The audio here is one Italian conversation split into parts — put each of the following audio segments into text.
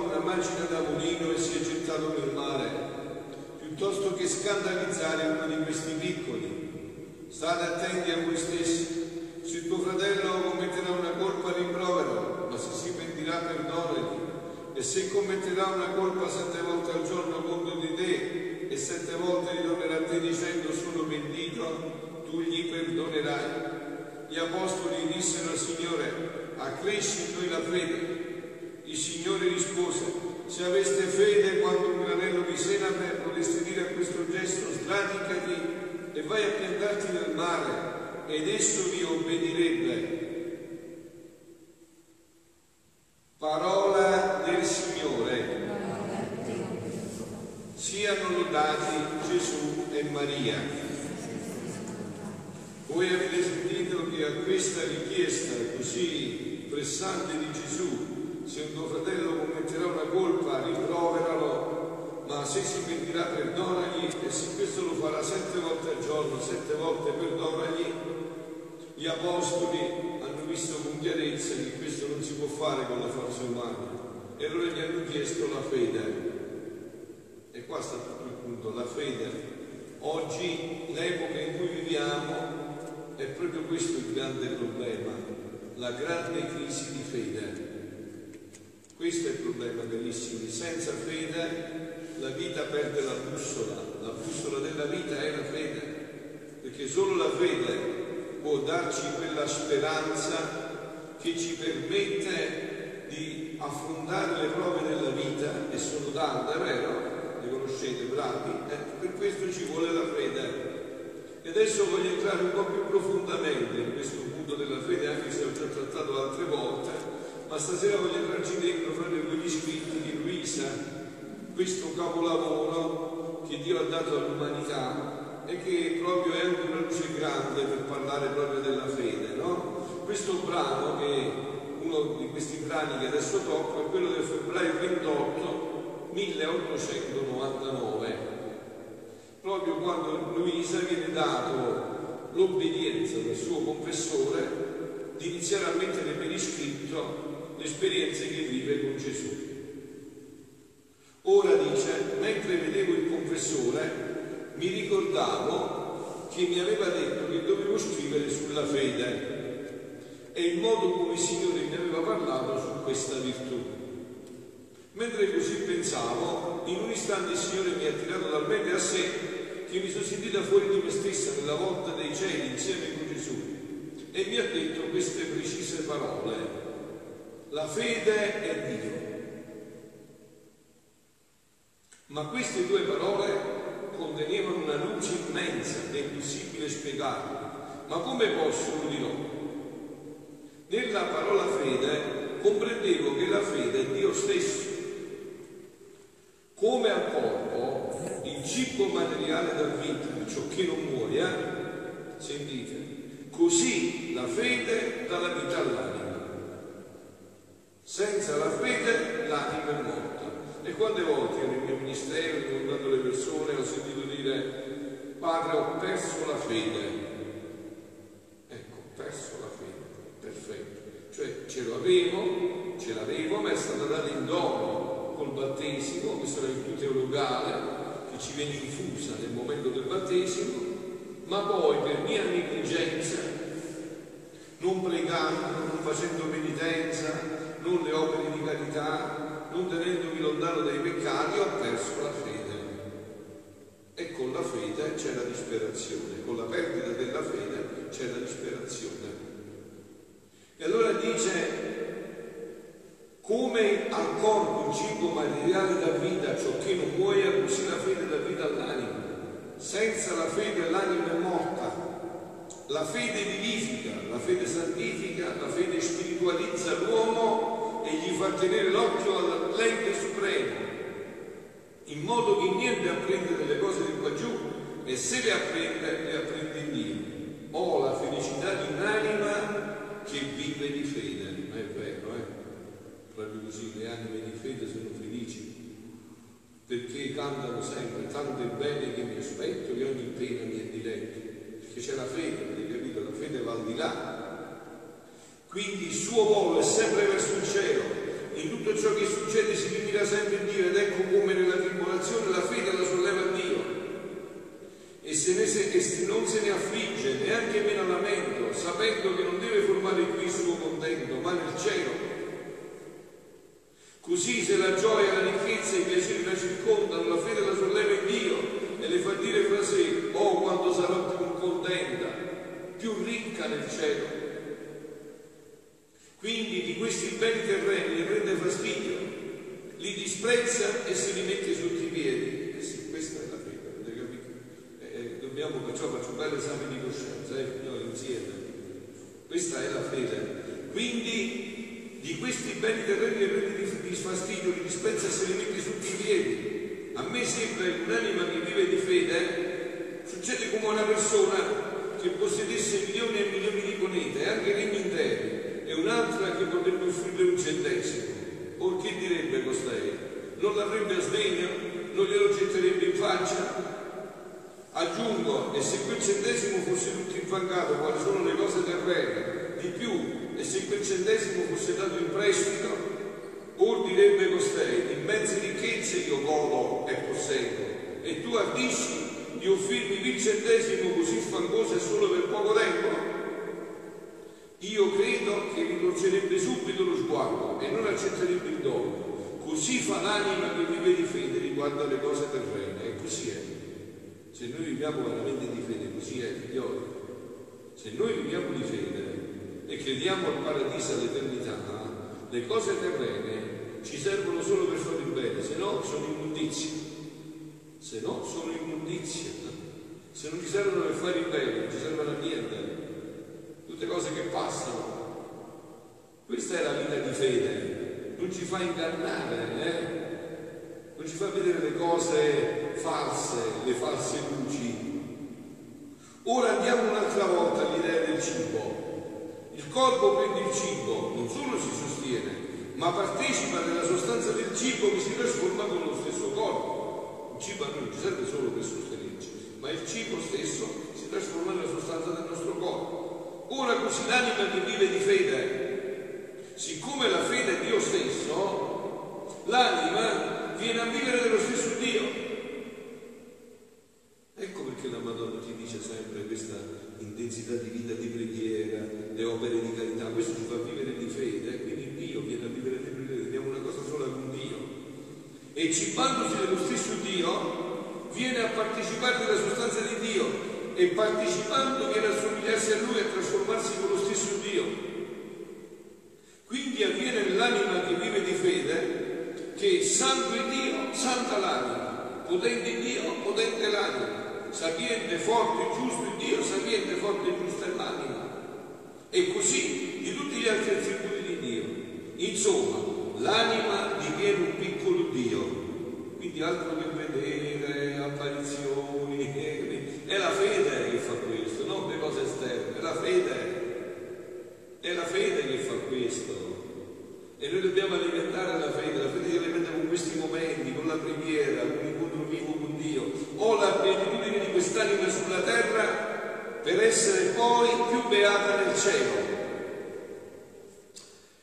una macina da mulino e sia gettato nel mare, piuttosto che scandalizzare uno di questi piccoli. State attenti a voi stessi. Se tuo fratello commetterà una colpa, rimprovero, ma se si pentirà, perdonagli e se commetterà una colpa sette volte al giorno contro di te e sette volte ritornerà a te dicendo sono pentito, tu gli perdonerai. Gli apostoli dissero al Signore, accresci in noi la fede. Il Signore rispose, se aveste fede quanto un granello di senape, potreste dire a questo gesto, sradicati e vai a piantarti nel mare, ed esso vi obbedirebbe. Parola del Signore. Siano lodati Gesù e Maria. Voi avete sentito che a questa richiesta così pressante di Gesù, se un tuo fratello commetterà una colpa, rimproveralo, ma se si pentirà perdonagli e se questo lo farà sette volte al giorno, sette volte perdonagli, gli apostoli visto con chiarezza che questo non si può fare con la forza umana e allora gli hanno chiesto la fede. E qua sta tutto il punto, la fede. Oggi, l'epoca in cui viviamo, è proprio questo il grande problema, la grande crisi di. Questo è il problema, carissimi. Senza fede la vita perde la bussola. La bussola della vita è la fede, perché solo la fede può darci quella speranza che ci permette di affrontare le prove della vita, e sono tante, vero? Le conoscete, bravi? Eh, per questo ci vuole la fede. E adesso voglio entrare un po' più profondamente in questo punto della fede, anche se ho già trattato altre volte, ma stasera voglio entrarci dentro proprio con gli scritti di Luisa, questo capolavoro che Dio ha dato all'umanità e che proprio è anche una luce grande per parlare proprio della fede, no? Questo brano, che uno di questi brani che adesso tocco, è quello del febbraio 28 1899, proprio quando Luisa viene dato l'obbedienza del suo confessore di iniziare a mettere per iscritto le esperienze che vive con Gesù. Ora dice, mentre vedevo il confessore, mi ricordavo che mi aveva detto che dovevo scrivere sulla fede e il modo come il Signore mi aveva parlato su questa virtù. Mentre così pensavo, in un istante il Signore mi ha tirato talmente a sé che mi sono sentita fuori di me stessa nella volta dei cieli insieme con Gesù e mi ha detto queste precise parole. La fede è Dio. Ma queste due parole contenevano una luce immensa ed è impossibile spiegarlo. Ma come posso? Lo dirò. Nella parola fede comprendevo che la fede è Dio stesso. Come al corpo, il cibo materiale da vita, ciò che non muore, eh? sentite, così la fede dà la vita all'anima. Senza la fede l'anima è morta. E quante volte nel mio ministero, incontrando le persone, ho sentito dire, padre, ho perso la fede. Ecco, ho perso la fede, perfetto. Cioè ce l'avevo, ce l'avevo, ma è stata data in dono col battesimo, questa è la virtù teologale che ci viene infusa nel momento del battesimo, ma poi per mia negligenza, non pregando, non facendo penitenza, non le opere di carità, non tenendomi lontano dai peccati, ho perso la fede. E con la fede c'è la disperazione, con la perdita della fede c'è la disperazione. Dice, come al corpo il cibo materiale da vita, ciò che non muoia, così la fede dà vita all'anima. Senza la fede l'anima è morta. La fede vivifica, la fede santifica, la fede spiritualizza l'uomo e gli fa tenere l'occhio all'ente supremo, in modo che niente apprende delle cose di qua giù e se le apprende, le apprende in Dio. Ho la felicità di un'anima che vive di fede, ma è vero, eh? Proprio così, le anime di fede sono felici. perché cantano sempre tanto bene che mi aspetto che ogni pena mi è diletto, perché c'è la fede, avete capito? La fede va al di là. Quindi il suo volo è sempre verso il cielo, in tutto ciò che succede si rimira sempre in Dio ed ecco come nella tribolazione la fede la solleva e, se ne se, e non se ne affligge neanche meno lamento, sapendo che non deve formare qui il suo contento, ma nel cielo Così se la gioia, la ricchezza e i piaceri la circondano, la fede la solleva in Dio e le fa dire fra sé, oh quanto sarò più contenta, più ricca nel cielo. Quindi di questi beni terreni ne prende fastidio, li disprezza e se li mette sotto i piedi. Eh sì, questa è la fede, avete capito? Eh, eh dobbiamo perciò fare un bel esame di coscienza, eh, noi insieme. Questa è la fede. Quindi di questi beni terreni ne prendi di sfastidio, li disprezza e se li metti sotto i piedi. A me sembra che un'anima che vive di fede succede come una persona che possedesse milioni e milioni di monete, anche regni interi, e un'altra che potrebbe offrire un centesimo. Or che direbbe costei? Non l'avrebbe a sdegno? Non glielo getterebbe in faccia? Aggiungo, e se quel centesimo fosse tutto infangato, quali sono le cose terrene, di più e se quel centesimo fosse dato in prestito, or direbbe costei, immense ricchezze io godo e posseggo, e tu ardisci di offrirmi il centesimo così fangoso e solo per poco tempo? Io credo che ritorcerebbe subito lo sguardo e non accetterebbe il dono. Così fa l'anima che vive di fede riguardo alle cose terrene, e così è. Se noi viviamo veramente di fede, così è, figlioli. Se noi viviamo di fede, e crediamo al paradiso all'eternità, le cose terrene ci servono solo per fare il bene, se no sono immondizia. Se no sono immondizia. Se non ci servono per fare il bene, non ci servono a niente. Tutte cose che passano. Questa è la vita di fede, non ci fa ingannare, eh? non ci fa vedere le cose false, le false luci. Ora andiamo un'altra volta all'idea del cibo. Il corpo prende il cibo, non solo si sostiene, ma partecipa nella sostanza del cibo che si trasforma con lo stesso corpo. Il cibo a noi ci serve solo per sostenerci, ma il cibo stesso si trasforma nella sostanza del nostro corpo. Ora così l'anima che vive di fede, siccome la fede è Dio stesso, l'anima viene a vivere dello stesso Dio. Ecco perché la Madonna ti dice sempre questa intensità di vita di preghiera, le opere di carità, questo ci fa vivere di fede, quindi Dio viene a vivere di preghiera, abbiamo una cosa sola con Dio. E cibandosi dello stesso Dio, viene a partecipare della sostanza di Dio e partecipando viene a somigliarsi a Lui e a trasformarsi con lo stesso Dio. Quindi avviene nell'anima che vive di fede che santo è Dio, santa l'anima, potente Dio, potente l'anima sapiente, forte, giusto Dio, sapiente, forte giusto è l'anima. E così di tutti gli altri attributi di Dio. Insomma, l'anima diviene un piccolo. Quindi altro che vedere, apparizioni, è la fede che fa questo, non le cose esterne, è la fede. È la fede che fa questo. E noi dobbiamo alimentare la fede, la fede si alimenta con questi momenti, con la preghiera, con l'incontro vivo con Dio. Ho la beatitudine di quest'anima sulla terra per essere poi più beata nel cielo.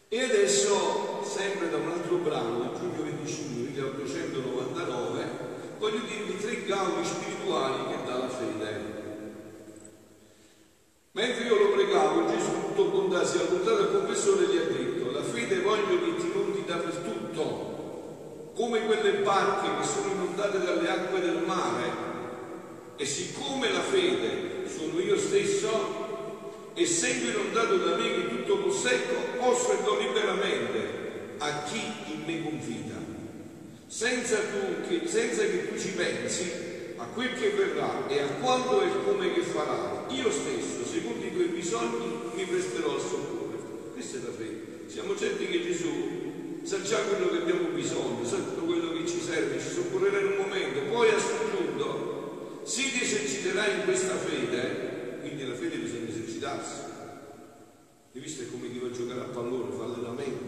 E adesso, sempre da un altro brano, giugno 25 1899, voglio dirvi tre gaudi spirituali che dà la fede. Mentre io lo pregavo, Gesù tutto bontà si è allontanato al confessore e gli ha detto, la fede voglio che ti inundi dappertutto, come quelle barche che sono inondate dalle acque del mare. E siccome la fede sono io stesso, essendo inondato da me che tutto posseggo, posso e do liberamente a chi in me confida, senza, tu, che, senza che tu ci pensi a quel che verrà e a quando e come che farà, io stesso, secondo i tuoi bisogni, mi presterò al soccorso. Questa è la fede. Siamo certi che Gesù sa già quello che abbiamo bisogno, sa tutto quello che ci serve, ci soccorrerà in un momento. Poi a soggiunto, si eserciterà in questa fede, quindi la fede bisogna esercitarsi. Hai visto come chi va a giocare a pallone, fa allenamento,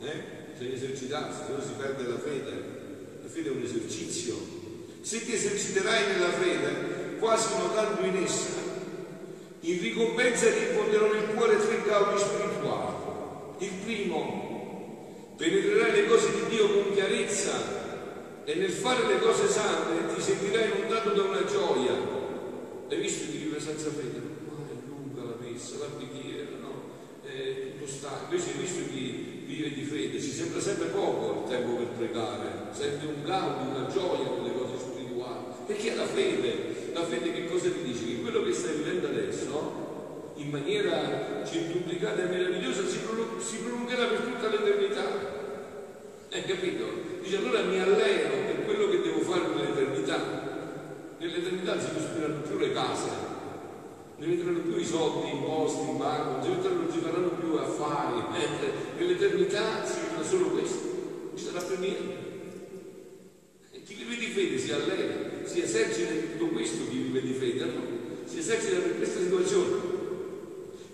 eh? bisogna esercitarsi, se no si perde la fede fede è un esercizio. Se ti eserciterai nella fede, quasi notando in essa, in ricompensa ti infonderò nel cuore tre gaudi spirituali. Il primo, penetrerai le cose di Dio con chiarezza e nel fare le cose sante ti sentirai inondato da una gioia. Hai visto chi vive senza fede? Ma è lunga la messa, la preghiera, no? È tutto sta. Invece hai visto chi vive di fede, ci sembra sempre poco il tempo per pregare, sente un gaudio, una gioia con le cose spirituali. Perché la fede, la fede che cosa ti dice? Che quello che stai vivendo adesso, in maniera centuplicata e meravigliosa, si, prolungherà per tutta l'eternità. Hai capito? Dice allora mi alleno per quello che devo fare nell'eternità. Nell'eternità si costruiranno più le case, non entreranno più i soldi in posti, in banco, non si faranno più affari, mentre nell'eternità si farà solo questo, ci sarà per niente. E chi vive di fede si allena, si esercita in tutto questo chi vive di fede, no? Si esercita per questa situazione.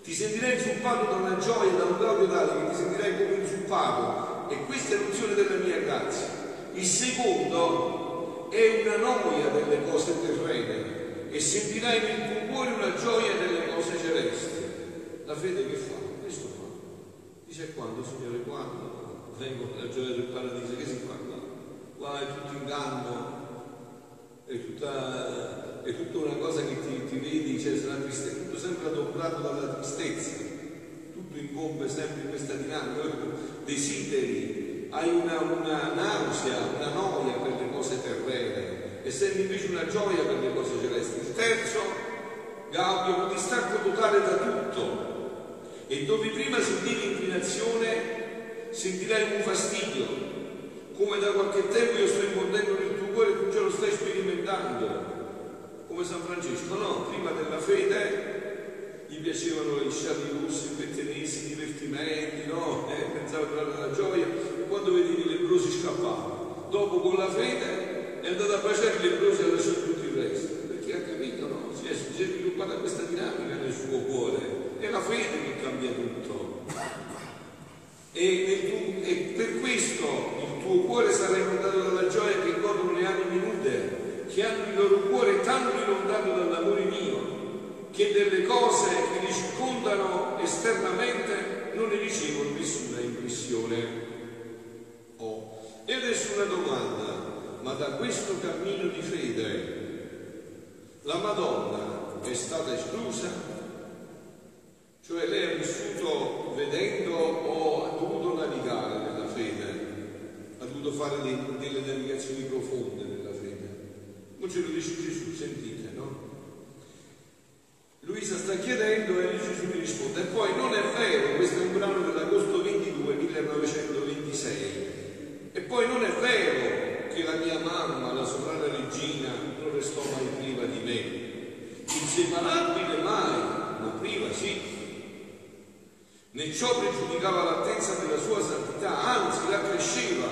Ti sentirai inzuppato da una gioia, da un gaudio tale che ti sentirai come inzuppato e questa è l'unzione della mia grazia. Il secondo è una noia delle cose terrene e sentirai nel tuo cuore una gioia delle cose celesti. La fede che fa? Questo fa. Dice quando, Signore, quando vengo la gioia del paradiso, che si fa qua? Qua è tutto inganno, è tutta, è tutta una cosa che ti, ti vedi, cioè sarà triste, tutto sempre adombrato dalla tristezza, tutto incombe sempre in questa dinamica desideri, hai una, una nausea, una noia per le cose terrene e senti invece una gioia per le cose celesti. Il terzo, Gaudio, un distacco totale da tutto e dove prima sentivi inclinazione sentirai un fastidio, come da qualche tempo io sto infondendo nel tuo cuore, tu già lo stai sperimentando, come San Francesco, no? Prima della fede gli piacevano i scialli russi, i pettenesi, i divertimenti, no? Eh, era la gioia, e quando vedevi i lebrosi scappava. Dopo con la fede è andato a baciare i lebrosi e ha lasciato tutto il resto, perché ha capito, no? Si è, si è sviluppata questa dinamica nel suo cuore, è la fede che cambia tutto. E, tuo, e per questo il tuo cuore sarà inondato dalla gioia che godono le anime nude, che hanno il loro cuore tanto inondato dall'amore mio, che delle cose che li circondano esternamente non ne ricevono nessuna impressione. Oh. E adesso una domanda, ma da questo cammino di fede la Madonna è stata esclusa? Cioè lei ha vissuto vedendo o ha dovuto navigare nella fede? Ha dovuto fare dei, delle navigazioni profonde nella fede? Non ce lo dice Gesù, sentite, no? Luisa sta chiedendo e Gesù mi risponde. E poi non è vero, questo è un brano dell'agosto 22, 1926. E poi non è vero che la mia mamma, la sovrana regina, non restò mai priva di me. Inseparabile mai, ma priva sì. Né ciò pregiudicava l'altezza della sua santità, anzi la cresceva.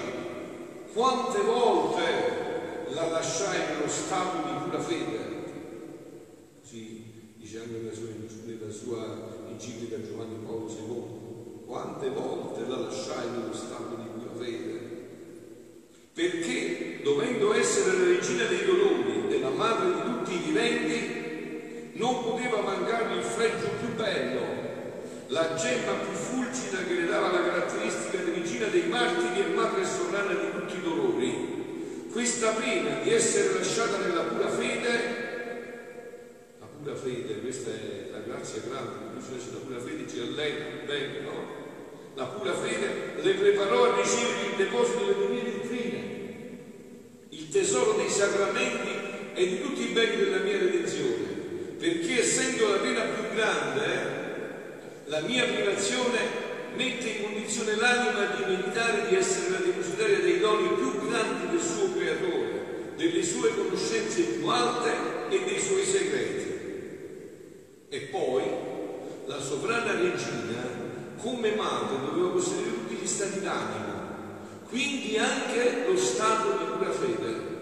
Quante volte la lasciai nello stato di pura fede? dice anche nella sua, nella sua enciclica Giovanni Paolo II, quante volte la lasciai nello stato di pura fede? Perché, dovendo essere la regina dei dolori e la madre di tutti i viventi, non poteva mancargli il fregio più bello, la gemma più fulgida che le dava la caratteristica di regina dei martiri e madre sovrana di tutti i dolori. Questa pena di essere lasciata nella pura fede pura fede, questa è la grazia grande, la pura fede ci allena bene, no? La pura fede le preparò a ricevere il deposito delle mie dottrine, il tesoro dei sacramenti e di tutti i beni della mia redenzione, perché essendo la pena più grande, la mia privazione mette in condizione l'anima di meditare di essere la depositaria dei doni più grandi del suo creatore, delle sue conoscenze più alte e dei suoi segreti. E poi la sovrana regina, come madre, doveva possedere tutti gli stati d'animo, quindi anche lo stato di pura fede.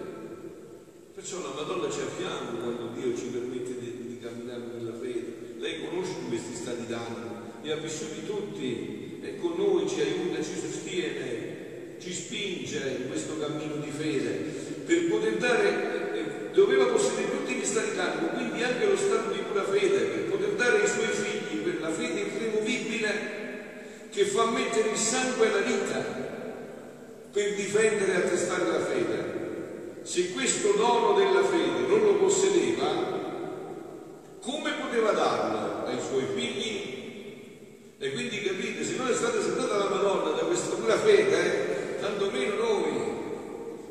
Perciò la Madonna ci affianca quando Dio ci permette di, di camminare nella fede. Lei conosce questi stati d'animo, li ha vissuti tutti e con noi ci aiuta, ci sostiene, ci spinge in questo cammino di fede per poter dare, eh, doveva possedere tutti gli stati d'animo, quindi anche lo stato di pura fede, per poter dare ai suoi figli quella fede irremovibile che fa mettere il sangue alla vita per difendere e attestare la fede. Se questo dono della fede non lo possedeva, come poteva darlo ai suoi figli? E quindi capite, se non è stata salvata la Madonna da questa pura fede, eh, tanto meno noi.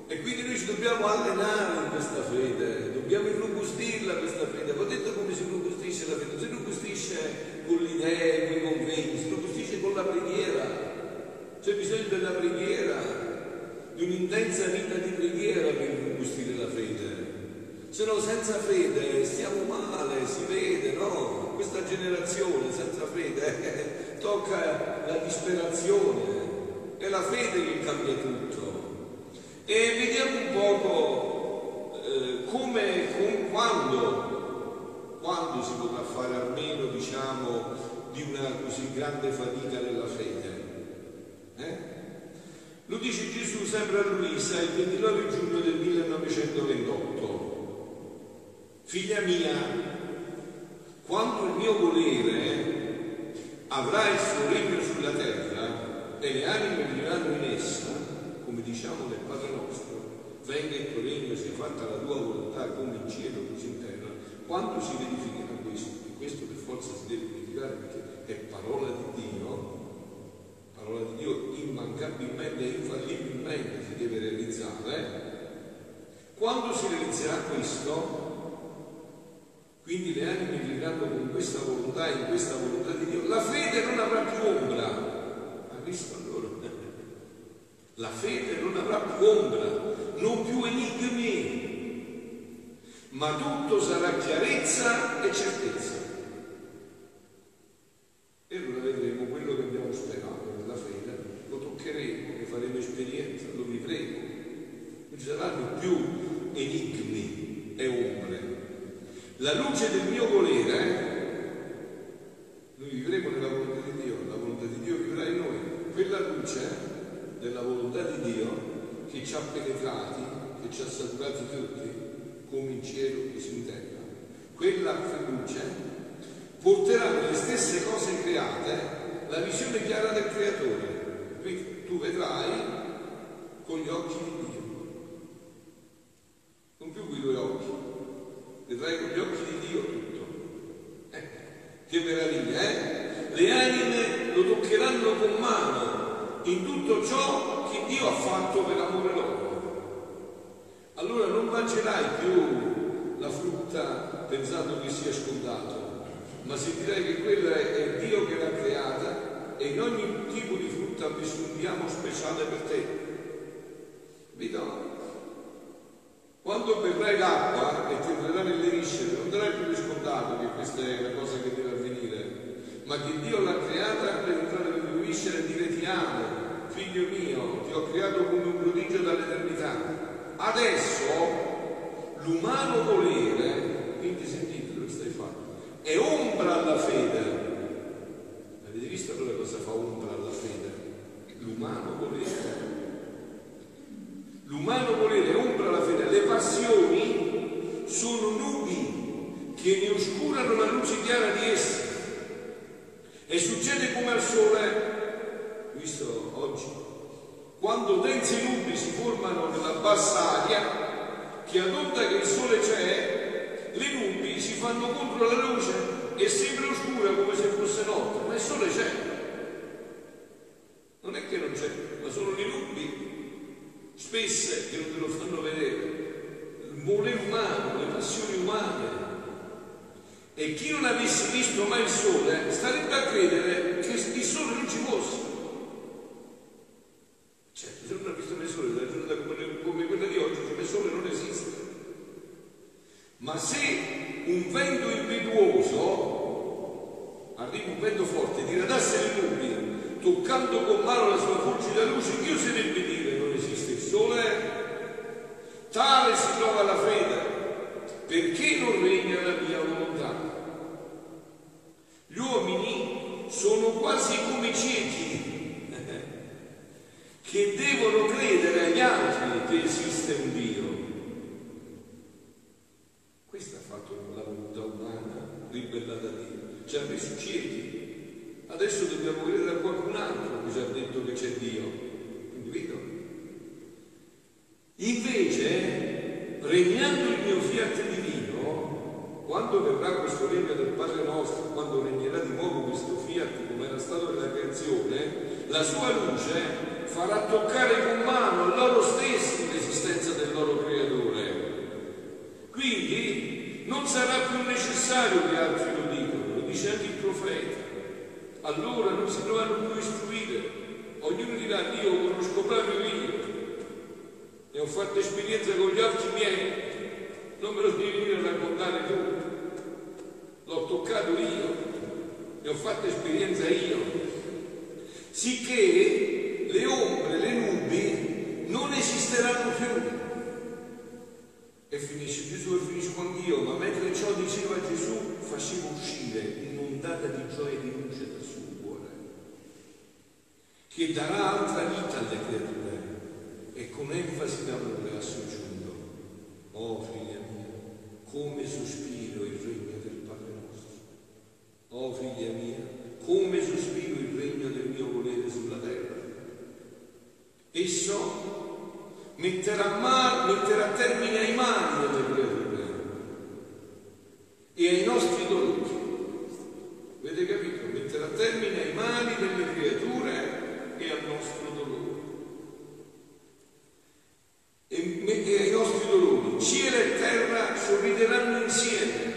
E quindi noi ci dobbiamo allenare in questa fede, dobbiamo irrobustirla questa fede. Va detto come si irrobustisce la fede, si irrobustisce con le idee, con i convegni, si irrobustisce con la preghiera. C'è bisogno della preghiera, di un'intensa vita di preghiera per irrobustire la fede. Se no senza fede stiamo male, si vede, no? Questa generazione senza fede eh, tocca la disperazione, è la fede che cambia tutto. E vediamo un poco eh, come, con, quando, quando si potrà fare almeno, diciamo, di una così grande fatica nella fede. Eh? Lo dice Gesù sempre a Luisa il 29 giugno del 1928. Figlia mia, quando il mio volere avrà il suo regno sulla terra e le anime vivranno in essa, come diciamo nel Padre nostro, venga il tuo regno, sia fatta la tua volontà come in cielo così in terra, quando si verificherà questo? E questo per forza si deve verificare perché è parola di Dio, parola di Dio immancabilmente e infallibilmente si deve realizzare. Quando si realizzerà questo, quindi le anime vivranno con questa volontà, in questa volontà di. La fede non avrà più ombra. Ha visto allora? La fede non avrà più ombra, non più enigmi, ma tutto sarà chiarezza e certezza. E allora vedremo quello che abbiamo sperato nella fede, lo toccheremo, ne faremo esperienza, lo vivremo. Non ci saranno più enigmi e ombre, la luce del mio volere, noi vivremo nella volontà di Dio, la volontà di Dio vivrà in noi. Quella luce della volontà di Dio che ci ha penetrati, che ci ha saturati tutti, come in cielo e in terra, quella luce porterà nelle stesse cose create la visione chiara del creatore. Quindi tu vedrai con gli occhi di Dio, non più con i tuoi occhi, vedrai con gli occhi di Dio tutto. Eh, che meraviglia, eh? Le anime lo toccheranno con mano in tutto ciò che Dio ha fatto per amore loro. Allora non mangerai più la frutta pensando che sia scontato, ma sentirai che quella è Dio che l'ha creata e in ogni tipo di frutta ha diamo speciale per te. Capito? Quando berrai l'acqua e ti entrerà nelle viscere, non darai più riscontato che questa è la cosa che deve avvenire, ma che Dio l'ha creata per entrare nelle viscere e dire ti amo, figlio mio, ti ho creato come un prodigio dall'eternità. Adesso l'umano volere, quindi sentite dove stai facendo, è ombra alla fede. Avete visto allora cosa fa ombra alla fede? L'umano volere. L'umano volere ombra la fede, le passioni sono nubi che ne oscurano la luce chiara di esse. E succede come al sole, visto oggi, quando densi nubi si formano nella bassa aria, che ad onda che il sole c'è, le nubi si fanno contro la luce e sembra oscura come se fosse notte, ma il sole c'è. Non è che non c'è, ma sono le nubi spesse che non te lo fanno vedere, il volere umano, le passioni umane. E chi non avesse visto mai il sole starebbe a credere che il sole non ci fosse. Certo, se non ha visto mai il sole, una giornata come, come quella di oggi, come il sole non esiste. Ma se un vento impetuoso, arriva un vento forte, diradasse le nubi, toccando con mano la sua fulgida luce, chi oserebbe dire? sole, tale si trova la fede, perché non ciechi che devono credere agli altri che esiste un necessario che altri lo dicano, lo dice anche il profeta. Allora non si dovranno più istruire, ognuno dirà io conosco proprio io, ne ho fatto esperienza con gli occhi miei, non me lo devi venire a raccontare tu, l'ho toccato io, ne ho fatto esperienza io, sicché le ombre, le nubi non esisteranno più. Gesù e finisce con Dio, ma mentre ciò diceva Gesù faceva uscire un'ondata di gioia e di luce dal suo cuore, che darà altra vita alle creature e con enfasi d'amore ha soggiunto, oh figlia mia, come sospiro il regno del Padre nostro. Oh figlia mia, come sospiro il regno del mio volere sulla terra. Esso metterà, mano, metterà termine ai mali delle creature e ai nostri dolori. Avete capito? Metterà termine ai mali delle creature e al nostro dolore. E, e ai nostri dolori. Cielo e terra sorrideranno insieme.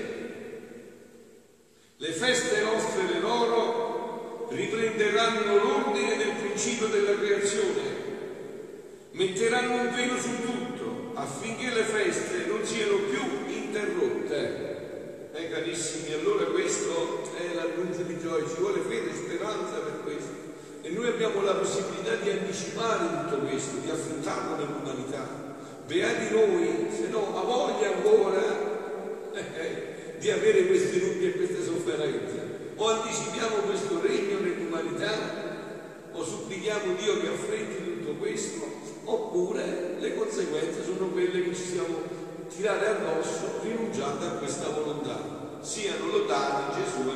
Le feste nostre e le loro riprenderanno l'ordine del principio della creazione metteranno un velo su tutto affinché le feste non siano più interrotte. Eh carissimi, allora questo è l'annuncio di gioia, ci vuole fede e speranza per questo. E noi abbiamo la possibilità di anticipare tutto questo, di affrontarlo nell'umanità. Beati noi, se no ha voglia ancora eh, eh, di avere queste lutti e queste sofferenze. O anticipiamo questo regno nell'umanità o supplichiamo Dio che affretti tutto questo oppure le conseguenze sono quelle che ci siamo tirate addosso rinunciando a questa volontà. Siano lodati Gesù